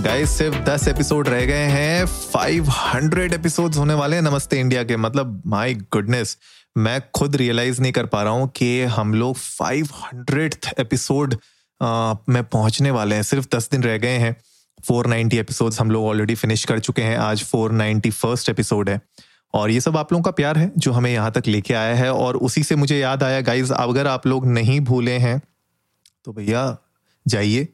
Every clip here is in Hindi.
गाइस सिर्फ़ दस एपिसोड रह गए हैं। फाइव हंड्रेड एपिसोड होने वाले हैं नमस्ते इंडिया के। मतलब माई गुडनेस मैं खुद रियलाइज़ नहीं कर पा रहा हूँ कि हम लोग फाइव हंड्रेड एपिसोड में पहुँचने वाले हैं। सिर्फ़ दस दिन रह गए हैं। फोर 490 एपिसोड्स हम लोग ऑलरेडी फिनिश कर चुके हैं। आज 491 फ़र्स्ट एपिसोड है। और ये सब आप लोगों का प्यार है, जो हमें यहाँ तक लेके आया है। और उसी से मुझे याद आया गाइज़ अगर आप लोग नहीं भूले हैं तो भैया, जाइए।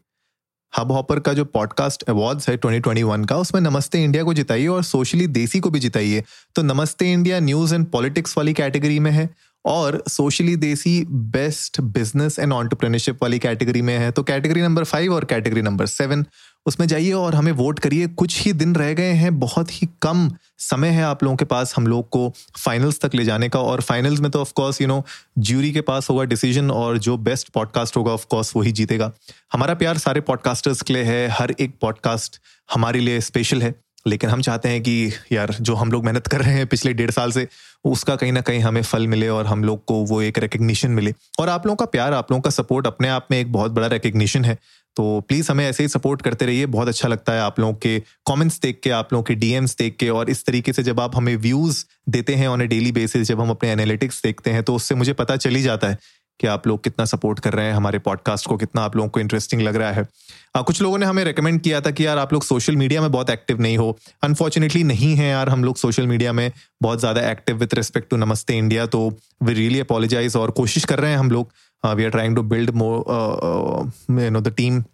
हब हॉपर का जो पॉडकास्ट अवार्ड्स है 2021 का, उसमें नमस्ते इंडिया को जिताइए और सोशली देसी को भी जिताइए। तो Namaste India news and politics वाली कैटेगरी में है और socially Desi best business and entrepreneurship वाली कैटेगरी में है। तो कैटेगरी नंबर फाइव और कैटेगरी नंबर सेवन उसमें जाइए और हमें वोट करिए। कुछ ही दिन रह गए हैं, बहुत ही कम समय है आप लोगों के पास हम लोग को फाइनल्स तक ले जाने का और फाइनल्स में तो of course you know jury के पास होगा डिसीज़न और जो बेस्ट पॉडकास्ट होगा ऑफ़ कोर्स वही जीतेगा। हमारा प्यार सारे पॉडकास्टर्स के लिए है, हर एक पॉडकास्ट हमारे लिए स्पेशल है। लेकिन हम चाहते हैं कि यार, जो हम लोग मेहनत कर रहे हैं पिछले डेढ़ साल से, उसका कहीं ना कहीं हमें फल मिले और हम लोग को वो एक रिकग्निशन मिले। और आप लोगों का प्यार, आप लोगों का सपोर्ट अपने आप में एक बहुत बड़ा रिकग्निशन है। तो प्लीज़ हमें ऐसे ही सपोर्ट करते रहिए। बहुत अच्छा लगता है आप लोगों के कमेंट्स देख के आप लोगों के डीएम्स देख के और इस तरीके से जब आप हमें व्यूज़ देते हैं ऑन ए डेली बेसिस जब हम अपने एनालिटिक्स देखते हैं तो उससे मुझे पता चल जाता है कि आप लोग कितना सपोर्ट कर रहे हैं हमारे पॉडकास्ट को कितना आप लोगों को इंटरेस्टिंग लग रहा है। आ, कुछ लोगों ने हमें रेकमेंड किया था कि यार आप लोग सोशल मीडिया में बहुत एक्टिव नहीं हो। अनफॉर्चुनेटली नहीं है यार हम लोग सोशल मीडिया में बहुत ज़्यादा active with respect to Namaste India तो वी रियली अपोलोजाइज और कोशिश कर रहे हैं हम लोग we are trying to build more you know the team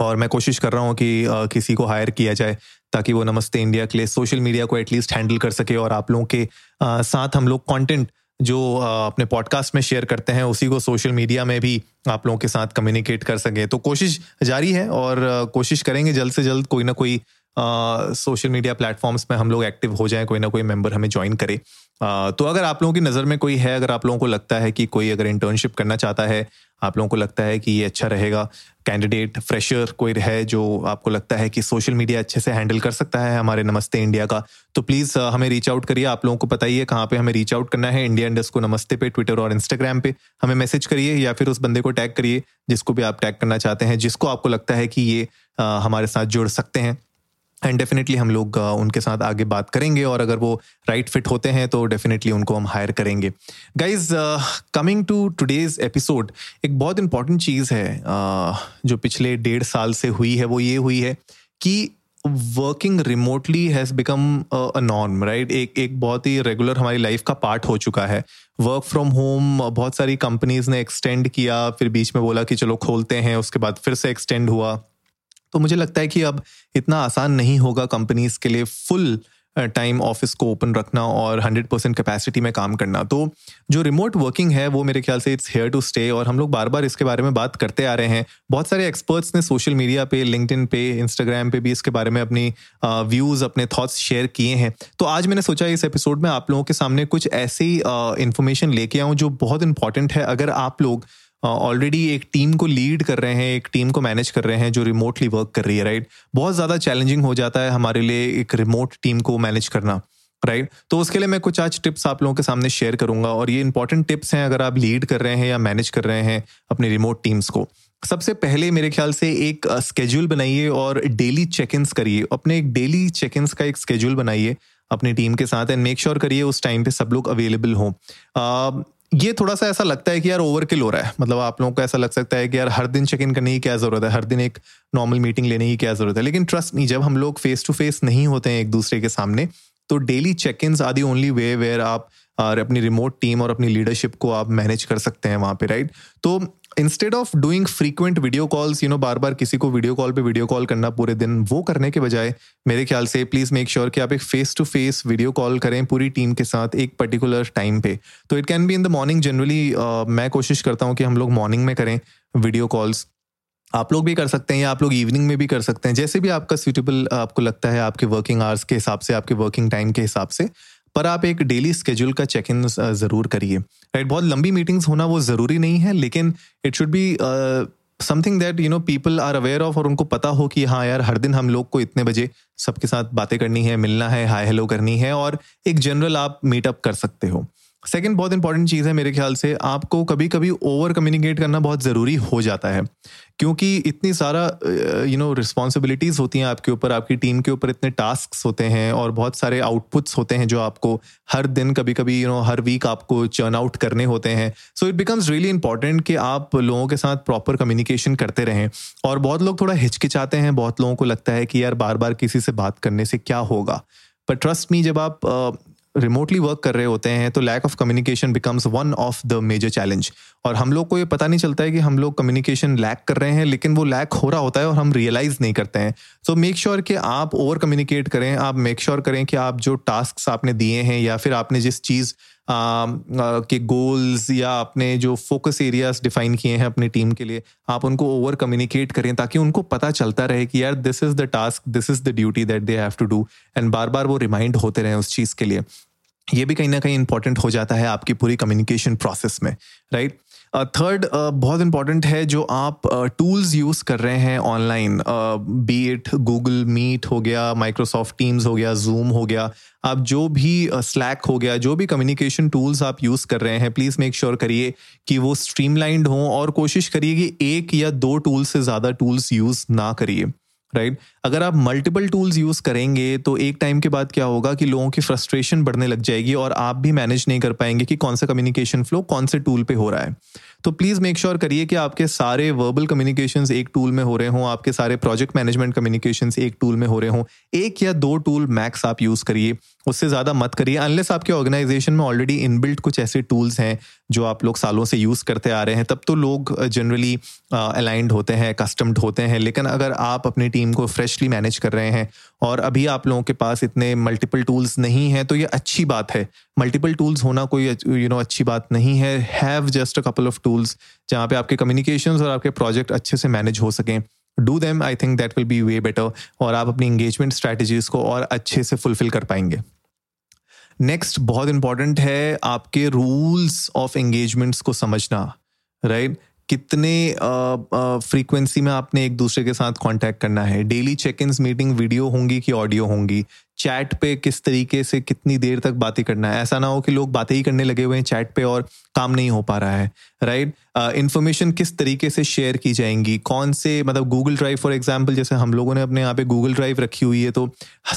और मैं कोशिश कर रहा हूँ कि uh, किसी को हायर किया जाए ताकि वो नमस्ते इंडिया के लिए सोशल मीडिया को एटलीस्ट हैंडल कर सके और आप लोगों के uh, साथ हम लोग कंटेंट जो अपने पॉडकास्ट में शेयर करते हैं उसी को सोशल मीडिया में भी आप लोगों के साथ कम्युनिकेट कर सकें। तो कोशिश जारी है और कोशिश करेंगे जल्द से जल्द कोई ना कोई सोशल मीडिया प्लेटफॉर्म्स में हम लोग एक्टिव हो जाएँ कोई ना कोई मेंबर हमें ज्वाइन करे। तो अगर आप लोगों की नज़र में कोई है, अगर आप लोगों को लगता है कि कोई अगर इंटर्नशिप करना चाहता है, आप लोगों को लगता है कि ये अच्छा रहेगा कैंडिडेट फ्रेशर कोई है जो आपको लगता है कि सोशल मीडिया अच्छे से हैंडल कर सकता है हमारे नमस्ते इंडिया का तो प्लीज़ हमें रीच आउट करिए। आप लोगों को बताइए कहाँ पे हमें रीच आउट करना है इंडिया इंडस्ट को नमस्ते पे ट्विटर और इंस्टाग्राम पे। हमें मैसेज करिए या फिर उस बंदे को टैग करिए, जिसको भी आप टैग करना चाहते हैं, जिसको आपको लगता है कि ये हमारे साथ जुड़ सकते हैं। एंड डेफिनेटली हम लोग उनके साथ आगे बात करेंगे और अगर वो राइट right फिट होते हैं तो डेफिनेटली उनको हम हायर करेंगे। Guys coming to today's episode एक बहुत इंपॉर्टेंट चीज़ है uh, जो पिछले डेढ़ साल से हुई है वो ये हुई है कि working remotely has become a norm right एक एक बहुत ही रेगुलर हमारी लाइफ का पार्ट हो चुका है। वर्क फ्रॉम होम बहुत सारी कंपनीज़ ने एक्सटेंड किया फिर बीच में बोला कि चलो खोलते हैं उसके बाद फिर से एक्सटेंड हुआ। तो मुझे लगता है कि अब इतना आसान नहीं होगा कंपनीज़ के लिए फुल टाइम ऑफ़िस को ओपन रखना और 100 परसेंट कैपेसिटी में काम करना। तो जो रिमोट वर्किंग है, वो मेरे ख्याल से इट्स हेयर टू स्टे और हम लोग बार बार इसके बारे में बात करते आ रहे हैं। बहुत सारे एक्सपर्ट्स ने सोशल मीडिया पे लिंकड पे इंस्टाग्राम पे भी इसके बारे में अपनी व्यूज़ अपने थाट्स शेयर किए हैं। तो आज मैंने सोचा इस एपिसोड में आप लोगों के सामने कुछ ऐसी इन्फॉर्मेशन लेके आऊँ जो बहुत इंपॉर्टेंट है। अगर आप लोग ऑलरेडी एक टीम को लीड कर रहे हैं, एक टीम को मैनेज कर रहे हैं जो रिमोटली वर्क कर रही है राइट बहुत ज़्यादा चैलेंजिंग हो जाता है हमारे लिए एक रिमोट टीम को मैनेज करना राइट तो उसके लिए मैं कुछ आज टिप्स आप लोगों के सामने शेयर करूँगा और ये इंपॉर्टेंट टिप्स हैं अगर आप लीड कर रहे हैं या मैनेज कर रहे हैं अपनी रिमोट टीम्स को। सबसे पहले मेरे ख्याल से एक स्केड्यूल बनाइए और डेली चेक इन्स करिए। अपने एक डेली चेक इन्स का एक स्केड्यूल बनाइए अपनी टीम के साथ एंड मेक श्योर करिए उस टाइम पे सब लोग अवेलेबल हों। ये थोड़ा सा ऐसा लगता है कि यार ओवर किल हो रहा है। मतलब आप लोगों को ऐसा लग सकता है कि यार हर दिन चेक इन करने की क्या ज़रूरत है? हर दिन एक नॉर्मल मीटिंग लेने की क्या ज़रूरत है? लेकिन ट्रस्ट नहीं जब हम लोग फेस टू फेस नहीं होते हैं एक दूसरे के सामने तो daily check in are the only way where आप और अपनी रिमोट टीम और अपनी लीडरशिप को आप मैनेज कर सकते हैं वहाँ पे राइट तो instead of doing frequent video calls you know बार बार किसी को वीडियो कॉल पे वीडियो कॉल करना पूरे दिन, वो करने के बजाय मेरे ख्याल से प्लीज़ मेक श्योर कि आप एक face to face video call करें पूरी टीम के साथ एक पर्टिकुलर टाइम पे। तो it can be in the morning generally मैं कोशिश करता हूँ कि हम लोग मॉर्निंग में करें वीडियो कॉल्स आप लोग भी कर सकते हैं या आप लोग इवनिंग में भी कर सकते हैं, जैसे भी आपका सूटेबल आपको लगता है आपके वर्किंग आवर्स के हिसाब से, आपके वर्किंग टाइम के हिसाब से। पर आप एक डेली स्केड्यूल का चेक इन ज़रूर करिए। राइट बहुत लंबी मीटिंग्स होना वो ज़रूरी नहीं है, लेकिन it should be something that you know people are aware of और उनको पता हो कि हाँ यार, हर दिन हम लोग को इतने बजे सबके साथ बातें करनी है, मिलना है हाई हेलो करनी है और एक जनरल आप मीटअप कर सकते हो। सेकंड बहुत इंपॉर्टेंट चीज़ है मेरे ख्याल से, आपको कभी कभी ओवर कम्युनिकेट करना बहुत ज़रूरी हो जाता है। क्योंकि इतनी सारा यू नो रिस्पॉन्सिबिलिटीज़ होती हैं आपके ऊपर, आपकी टीम के ऊपर इतने टास्क होते हैं और बहुत सारे आउटपुट्स होते हैं जो आपको हर दिन कभी कभी यू नो हर वीक आपको चर्न आउट करने होते हैं। So it becomes really important कि आप लोगों के साथ प्रॉपर कम्युनिकेशन करते रहें। और बहुत लोग थोड़ा हिचकिचाते हैं, बहुत लोगों को लगता है कि यार बार बार किसी से बात करने से क्या होगा? पर ट्रस्ट मी जब आप रिमोटली वर्क कर रहे होते हैं तो lack of communication becomes one of the major challenge और हम लोग को ये पता नहीं चलता है कि हम लोग कम्युनिकेशन लैक कर रहे हैं, लेकिन वो लैक हो रहा होता है और हम रियलाइज़ नहीं करते हैं। सो मेक श्योर कि आप ओवर कम्युनिकेट करें, आप मेक श्योर sure करें कि आप जो टास्क आपने दिए हैं या फिर आपने जिस चीज़ के गोल्स या अपने जो फोकस एरियाज़ डिफाइन किए हैं अपनी टीम के लिए, आप उनको ओवर कम्युनिकेट करें ताकि उनको पता चलता रहे कि यार this is the task this is the duty that they have to do and बार बार वो रिमाइंड होते रहे उस चीज़ के लिए। ये भी कहीं ना कहीं इंपॉर्टेंट हो जाता है आपकी पूरी कम्युनिकेशन प्रोसेस में राइट थर्ड uh, uh, बहुत इंपॉर्टेंट है जो आप टूल्स uh, यूज़ कर रहे हैं online be it Google Meet हो गया माइक्रोसॉफ्ट टीम्स हो गया जूम हो गया. आप जो भी स्लैक uh, हो गया जो भी कम्युनिकेशन टूल्स आप यूज़ कर रहे हैं प्लीज़ मेक श्योर करिए कि वो स्ट्रीमलाइंड हों और कोशिश करिए कि एक या दो टूल्स से ज़्यादा टूल्स यूज़ ना करिए। Right right? अगर आप मल्टीपल टूल्स यूज़ करेंगे तो एक टाइम के बाद क्या होगा कि लोगों की फ्रस्ट्रेशन बढ़ने लग जाएगी और आप भी मैनेज नहीं कर पाएँगे कि कौन सा कम्युनिकेशन फ्लो कौन से टूल पे हो रहा है तो प्लीज़ मेक श्योर करिए कि आपके सारे वर्बल कम्युनिकेशन एक टूल में हो रहे हों आपके सारे प्रोजेक्ट मैनेजमेंट कम्युनिकेशन एक टूल में हो रहे हों। एक या दो टूल मैक्स आप यूज़ करिए उससे ज़्यादा मत करिए। अनलेस आपके ऑर्गेनाइजेशन में ऑलरेडी इनबिल्ट कुछ ऐसे टूल्स हैं जो आप लोग सालों से यूज़ करते आ रहे हैं तब तो लोग जनरली अलाइंड होते हैं कस्टम्ड होते हैं। लेकिन अगर आप अपनी टीम को फ्रेशली मैनेज कर रहे हैं और अभी आप लोगों के पास इतने मल्टीपल टूल्स नहीं हैं तो ये अच्छी बात है। मल्टीपल टूल्स होना कोई यू you नो know, अच्छी बात नहीं है। Have just a couple of tools जहाँ पे आपके कम्युनिकेशन और आपके प्रोजेक्ट अच्छे से मैनेज हो सकें। Do them I think that will be way better और आप अपनी इंगेजमेंट स्ट्रैटेजीज को और अच्छे से फुलफिल कर पाएँगे। नेक्स्ट बहुत इंपॉर्टेंट है आपके रूल्स ऑफ़ एंगेजमेंट्स को समझना राइट right? कितने फ्रीक्वेंसी uh, uh, में आपने एक दूसरे के साथ कांटेक्ट करना है। Daily check in meeting video होंगी कि ऑडियो होंगी? चैट पे किस तरीके से कितनी देर तक बातें करना है? ऐसा ना हो कि लोग बातें ही करने लगे हुए हैं चैट पे और काम नहीं हो पा रहा है राइट इन्फॉर्मेशन किस तरीके से शेयर की जाएँगी? कौन से मतलब गूगल ड्राइव फॉर एग्जांपल जैसे हम लोगों ने अपने यहाँ पे गूगल ड्राइव रखी हुई है तो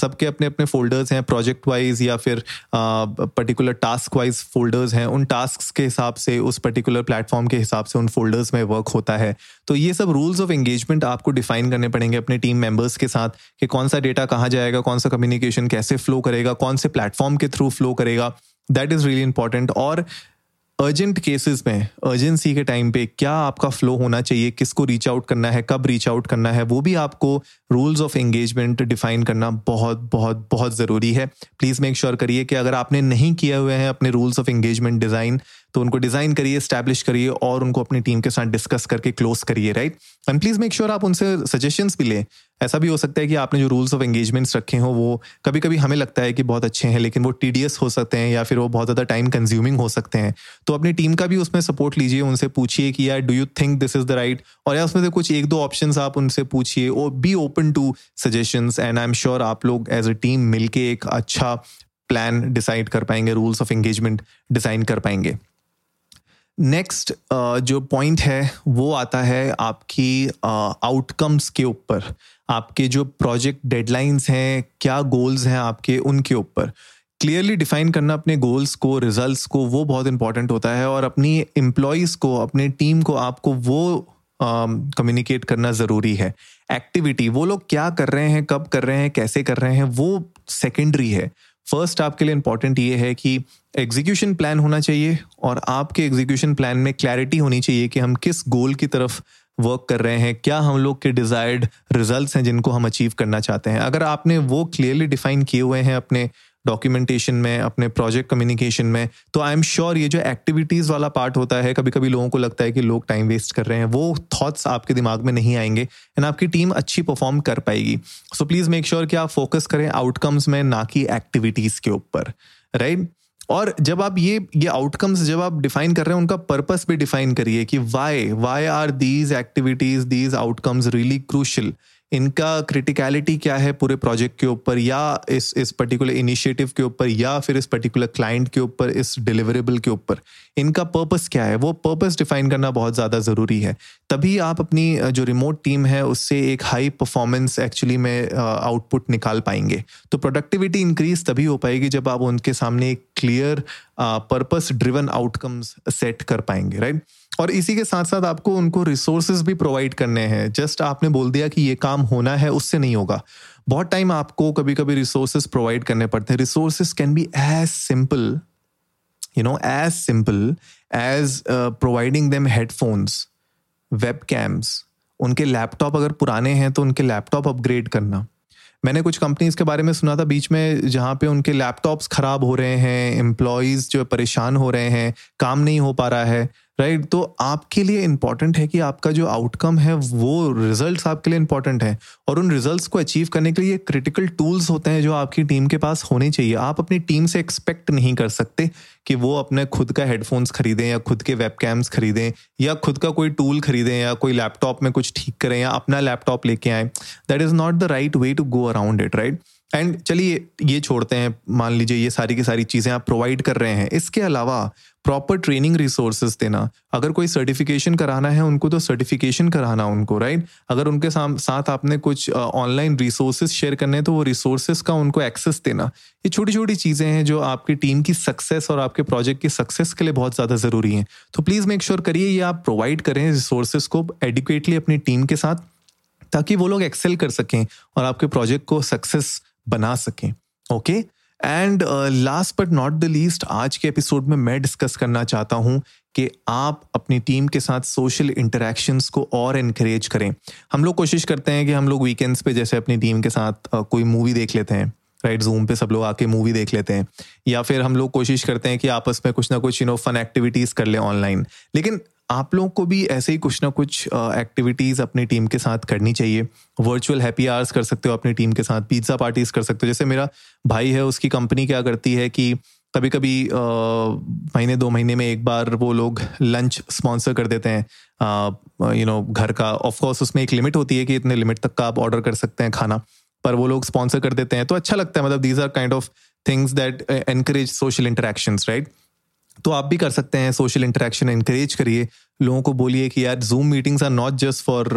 सबके अपने अपने फोल्डर्स हैं प्रोजेक्ट वाइज या फिर पर्टिकुलर टास्क वाइज फोल्डर्स हैं, उन टास्क के हिसाब से, उस पर्टिकुलर प्लेटफॉर्म के हिसाब से उन फोल्डर्स में वर्क होता है। तो ये सब रूल्स ऑफ़ एंगेजमेंट आपको डिफाइन करने पड़ेंगे अपने टीम मेंबर्स के साथ कि कौन सा डेटा कहाँ जाएगा, कौन सा कम्युनिकेशन कैसे फ्लो करेगा, कौन से प्लेटफॉर्म के थ्रू फ्लो करेगा दैट इज़ रियली इंपॉर्टेंट और अर्जेंट केसेस में अर्जेंसी के टाइम पे क्या आपका फ्लो होना चाहिए, किसको रीच आउट करना है, कब रीच आउट करना है, वो भी आपको रूल्स ऑफ़ एंगेजमेंट डिफाइन करना बहुत बहुत बहुत ज़रूरी है. प्लीज़ मेक श्योर करिए कि अगर आपने नहीं किए हुए हैं अपने रूल्स ऑफ़ एंगेजमेंट डिज़ाइन तो उनको डिज़ाइन करिए स्टैब्लिश करिए और उनको अपनी टीम के साथ डिस्कस करके क्लोज करिए right and please make sure आप उनसे सजेशंस भी लें। ऐसा भी हो सकता है कि आपने जो रूल्स ऑफ़ एंगेजमेंट्स रखे हो, वो कभी कभी हमें लगता है कि बहुत अच्छे हैं, लेकिन वो टीडीएस हो सकते हैं या फिर वो बहुत ज़्यादा टाइम कंज्यूमिंग हो सकते हैं। तो अपनी टीम का भी उसमें सपोर्ट लीजिए, उनसे पूछिए कि, यार do you think this is the right और या उसमें से कुछ एक दो ऑप्शन आप उनसे पूछिए और be open to suggestions and I am sure आप लोग एज अ टीम मिलके एक अच्छा प्लान डिसाइड कर पाएँगे रूल्स ऑफ़ एंगेजमेंट डिज़ाइन कर पाएँगे। नेक्स्ट uh, जो पॉइंट है वो आता है आपकी आउटकम्स uh, के ऊपर। आपके जो प्रोजेक्ट डेडलाइंस हैं क्या गोल्स हैं आपके उनके ऊपर। क्लियरली डिफाइन करना अपने गोल्स को रिजल्ट्स को वो बहुत इंपॉर्टेंट होता है और अपनी एम्प्लॉयज़ को अपने टीम को आपको वो कम्युनिकेट uh, करना ज़रूरी है। एक्टिविटी वो लोग क्या कर रहे हैं कब कर रहे हैं कैसे कर रहे हैं वो सेकेंडरी है। फ़र्स्ट आपके लिए इंपॉर्टेंट ये है कि एग्जीक्यूशन प्लान होना चाहिए और आपके एग्जीक्यूशन प्लान में क्लैरिटी होनी चाहिए कि हम किस गोल की तरफ़ वर्क कर रहे हैं, क्या हम लोग के डिजायर्ड रिजल्ट्स हैं जिनको हम अचीव करना चाहते हैं। अगर आपने वो क्लियरली डिफाइन किए हुए हैं अपने डॉक्यूमेंटेशन में, अपने प्रोजेक्ट कम्युनिकेशन में तो आई एम श्योर ये जो एक्टिविटीज़ वाला पार्ट होता है कभी कभी लोगों को लगता है कि लोग टाइम वेस्ट कर रहे हैं, वो थॉट्स आपके दिमाग में नहीं आएँगे एंड आपकी टीम अच्छी परफॉर्म कर पाएगी सो प्लीज़ मेक श्योर कि आप फोकस करें आउटकम्स में, ना कि एक्टिविटीज़ के ऊपर राइट right? और जब आप ये ये आउटकम्स जब आप डिफाइन कर रहे हैं, उनका पर्पस भी डिफाइन करिए कि why why are these activities these outcomes really crucial इनका क्रिटिकलिटी क्या है पूरे प्रोजेक्ट के ऊपर या इस इस पर्टिकुलर इनिशिएटिव के ऊपर या फिर इस पर्टिकुलर क्लाइंट के ऊपर, इस डिलीवरेबल के ऊपर? इनका पर्पस क्या है? वो पर्पस डिफाइन करना बहुत ज़्यादा ज़रूरी है। तभी आप अपनी जो रिमोट टीम है, उससे एक हाई परफॉर्मेंस एक्चुअली में आउटपुट निकाल पाएँगे। तो प्रोडक्टिविटी इंक्रीज तभी हो पाएगी जब आप उनके सामने एक clear purpose driven outcomes set कर पाएँगे राइट और इसी के साथ साथ आपको उनको रिसोर्सेज भी प्रोवाइड करने हैं। जस्ट आपने बोल दिया कि ये काम होना है, उससे नहीं होगा। बहुत टाइम आपको कभी कभी रिसोर्सेज प्रोवाइड करने पड़ते हैं। Resources can be as simple you know as simple as providing them headphones webcams उनके लैपटॉप अगर पुराने हैं तो उनके लैपटॉप अपग्रेड करना। मैंने कुछ कंपनीज़ के बारे में सुना था बीच में, जहाँ पे उनके लैपटॉप्स खराब हो रहे हैं एम्प्लॉयज़ जो परेशान हो रहे हैं, काम नहीं हो पा रहा है। Right right? तो आपके लिए इंपॉर्टेंट है कि आपका जो आउटकम है, वो रिजल्ट्स आपके लिए इंपॉर्टेंट है। और उन रिजल्ट्स को अचीव करने के लिए क्रिटिकल टूल्स होते हैं जो आपकी टीम के पास होने चाहिए। आप अपनी टीम से एक्सपेक्ट नहीं कर सकते कि वो अपने खुद का हेडफोन्स खरीदें या खुद के वेब कैम्स खरीदें या खुद का कोई टूल खरीदें या कोई लैपटॉप में कुछ ठीक करें या अपना लैपटॉप लेके आए। That is not the right way to go around it right and चलिए, ये छोड़ते हैं। मान लीजिए ये सारी की सारी चीज़ें आप प्रोवाइड कर रहे हैं। इसके अलावा प्रॉपर ट्रेनिंग रिसोर्सेज देना। अगर कोई सर्टिफिकेशन कराना है, उनको तो सर्टिफिकेशन कराना उनको राइट अगर उनके साथ आपने कुछ ऑनलाइन रिसोर्सेज शेयर करने हैं तो वो रिसोर्सेज का उनको एक्सेस देना। ये छोटी छोटी चीज़ें हैं जो आपकी टीम की सक्सेस और आपके प्रोजेक्ट की सक्सेस के लिए बहुत ज़्यादा ज़रूरी हैं। तो प्लीज़ मेक श्योर करिए, ये आप प्रोवाइड करें रिसोर्सेज को एडिक्वेटली अपनी टीम के साथ, ताकि वो लोग एक्सेल कर सकें और आपके प्रोजेक्ट को सक्सेस बना सकें okay and last but not the least आज के एपिसोड में मैं डिस्कस करना चाहता हूँ कि आप अपनी टीम के साथ सोशल इंटरेक्शंस को और इनक्रेज करें। हम लोग कोशिश करते हैं कि हम लोग वीकेंड्स पे जैसे अपनी टीम के साथ uh, कोई मूवी देख लेते हैं राइट जूम पे सब लोग आके मूवी देख लेते हैं। या फिर हम लोग कोशिश करते हैं कि आपस में कुछ ना कुछ यू नो फन एक्टिविटीज़ कर ले ऑनलाइन लेकिन आप लोगों को भी ऐसे ही कुछ ना कुछ एक्टिविटीज़ अपनी टीम के साथ करनी चाहिए। वर्चुअल हैप्पी आवर्स कर सकते हो अपनी टीम के साथ पिज़्ज़ा पार्टीज़ कर सकते हो। जैसे मेरा भाई है, उसकी कंपनी क्या करती है कि कभी कभी महीने, दो महीने में एक बार वो लोग लंच स्पॉन्सर कर देते हैं। यू नो घर का। ऑफ़ कोर्स उसमें एक लिमिट होती है कि इतने लिमिट तक का आप ऑर्डर कर सकते हैं खाना। पर वो लोग स्पॉन्सर कर देते हैं तो अच्छा लगता है। मतलब these are kind of things that encourage social interaction right तो आप भी कर सकते हैं सोशल इंटरेक्शन इंकरेज करिए। लोगों को बोलिए कि यार Zoom meetings are not just for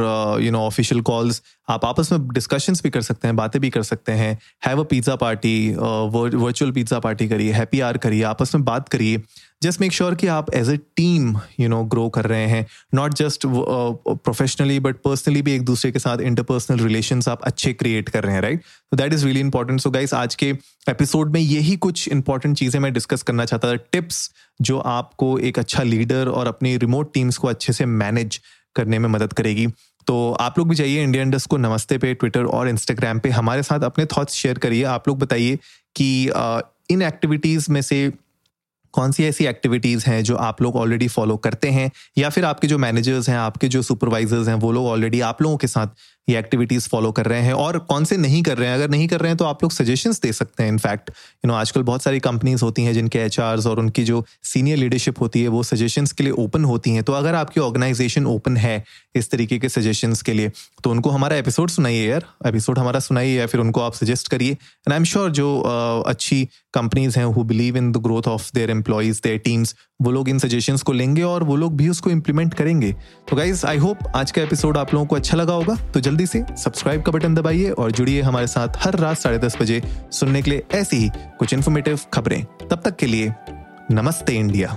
you know official calls आप आपस में डिस्कशंस भी कर सकते हैं, बातें भी कर सकते हैं। Have a pizza party virtual pizza party करिए हैप्पी आर करिए, आपस में बात करिए। जस्ट मेक श्योर कि आप as a team you know grow कर रहे हैं। Not just professionally but personally भी एक दूसरे के साथ इंटरपर्सनल रिलेशन आप अच्छे क्रिएट कर रहे हैं राइट तो that is really important so guys आज के एपिसोड में यही कुछ इंपॉर्टेंट चीज़ें मैं डिस्कस करना चाहता था। टिप्स जो आपको एक अच्छा लीडर और अपनी रिमोट टीम्स को अच्छे से मैनेज करने में मदद करेगी। तो आप लोग भी जाइए इंडियन डस्ट को नमस्ते पे ट्विटर और इंस्टाग्राम पे। हमारे साथ अपने थॉट्स शेयर करिए। आप लोग बताइए कि इन एक्टिविटीज़ में से कौन सी ऐसी एक्टिविटीज़ हैं जो आप लोग ऑलरेडी फॉलो करते हैं? या फिर आपके जो मैनेजर्स हैं आपके जो सुपरवाइजर्स हैं वो लोग ऑलरेडी आप लोगों के साथ ये एक्टिविटीज़ फॉलो कर रहे हैं? और कौन से नहीं कर रहे हैं? अगर नहीं कर रहे हैं तो आप लोग सजेशंस दे सकते हैं। इनफैक्ट यू नो आजकल बहुत सारी कंपनीज़ होती हैं जिनके एच और उनकी जो सीनियर लीडरशिप होती है वो सजेशंस के लिए ओपन होती हैं। तो अगर आपकी ऑर्गेनाइजेशन ओपन है इस तरीके के सजेशंस के लिए तो उनको हमारा एपिसोड सुनाइए यार। एपिसोड हमारा सुनाइए या फिर उनको आप सजेस्ट करिए। एंड आई एम श्योर जो uh, अच्छी कंपनीज़ हैं who believe in the growth of their employees their teams वो लोग इन सजेशंस को लेंगे और वो लोग भी उसको इम्प्लीमेंट करेंगे। तो गाइज़ आई होप आज का एपिसोड आप लोगों को अच्छा लगा होगा। तो जल्दी से सब्सक्राइब का बटन दबाइए और जुड़िए हमारे साथ हर रात साढ़े दस बजे सुनने के लिए ऐसी ही कुछ इन्फॉर्मेटिव खबरें। तब तक के लिए, नमस्ते इंडिया।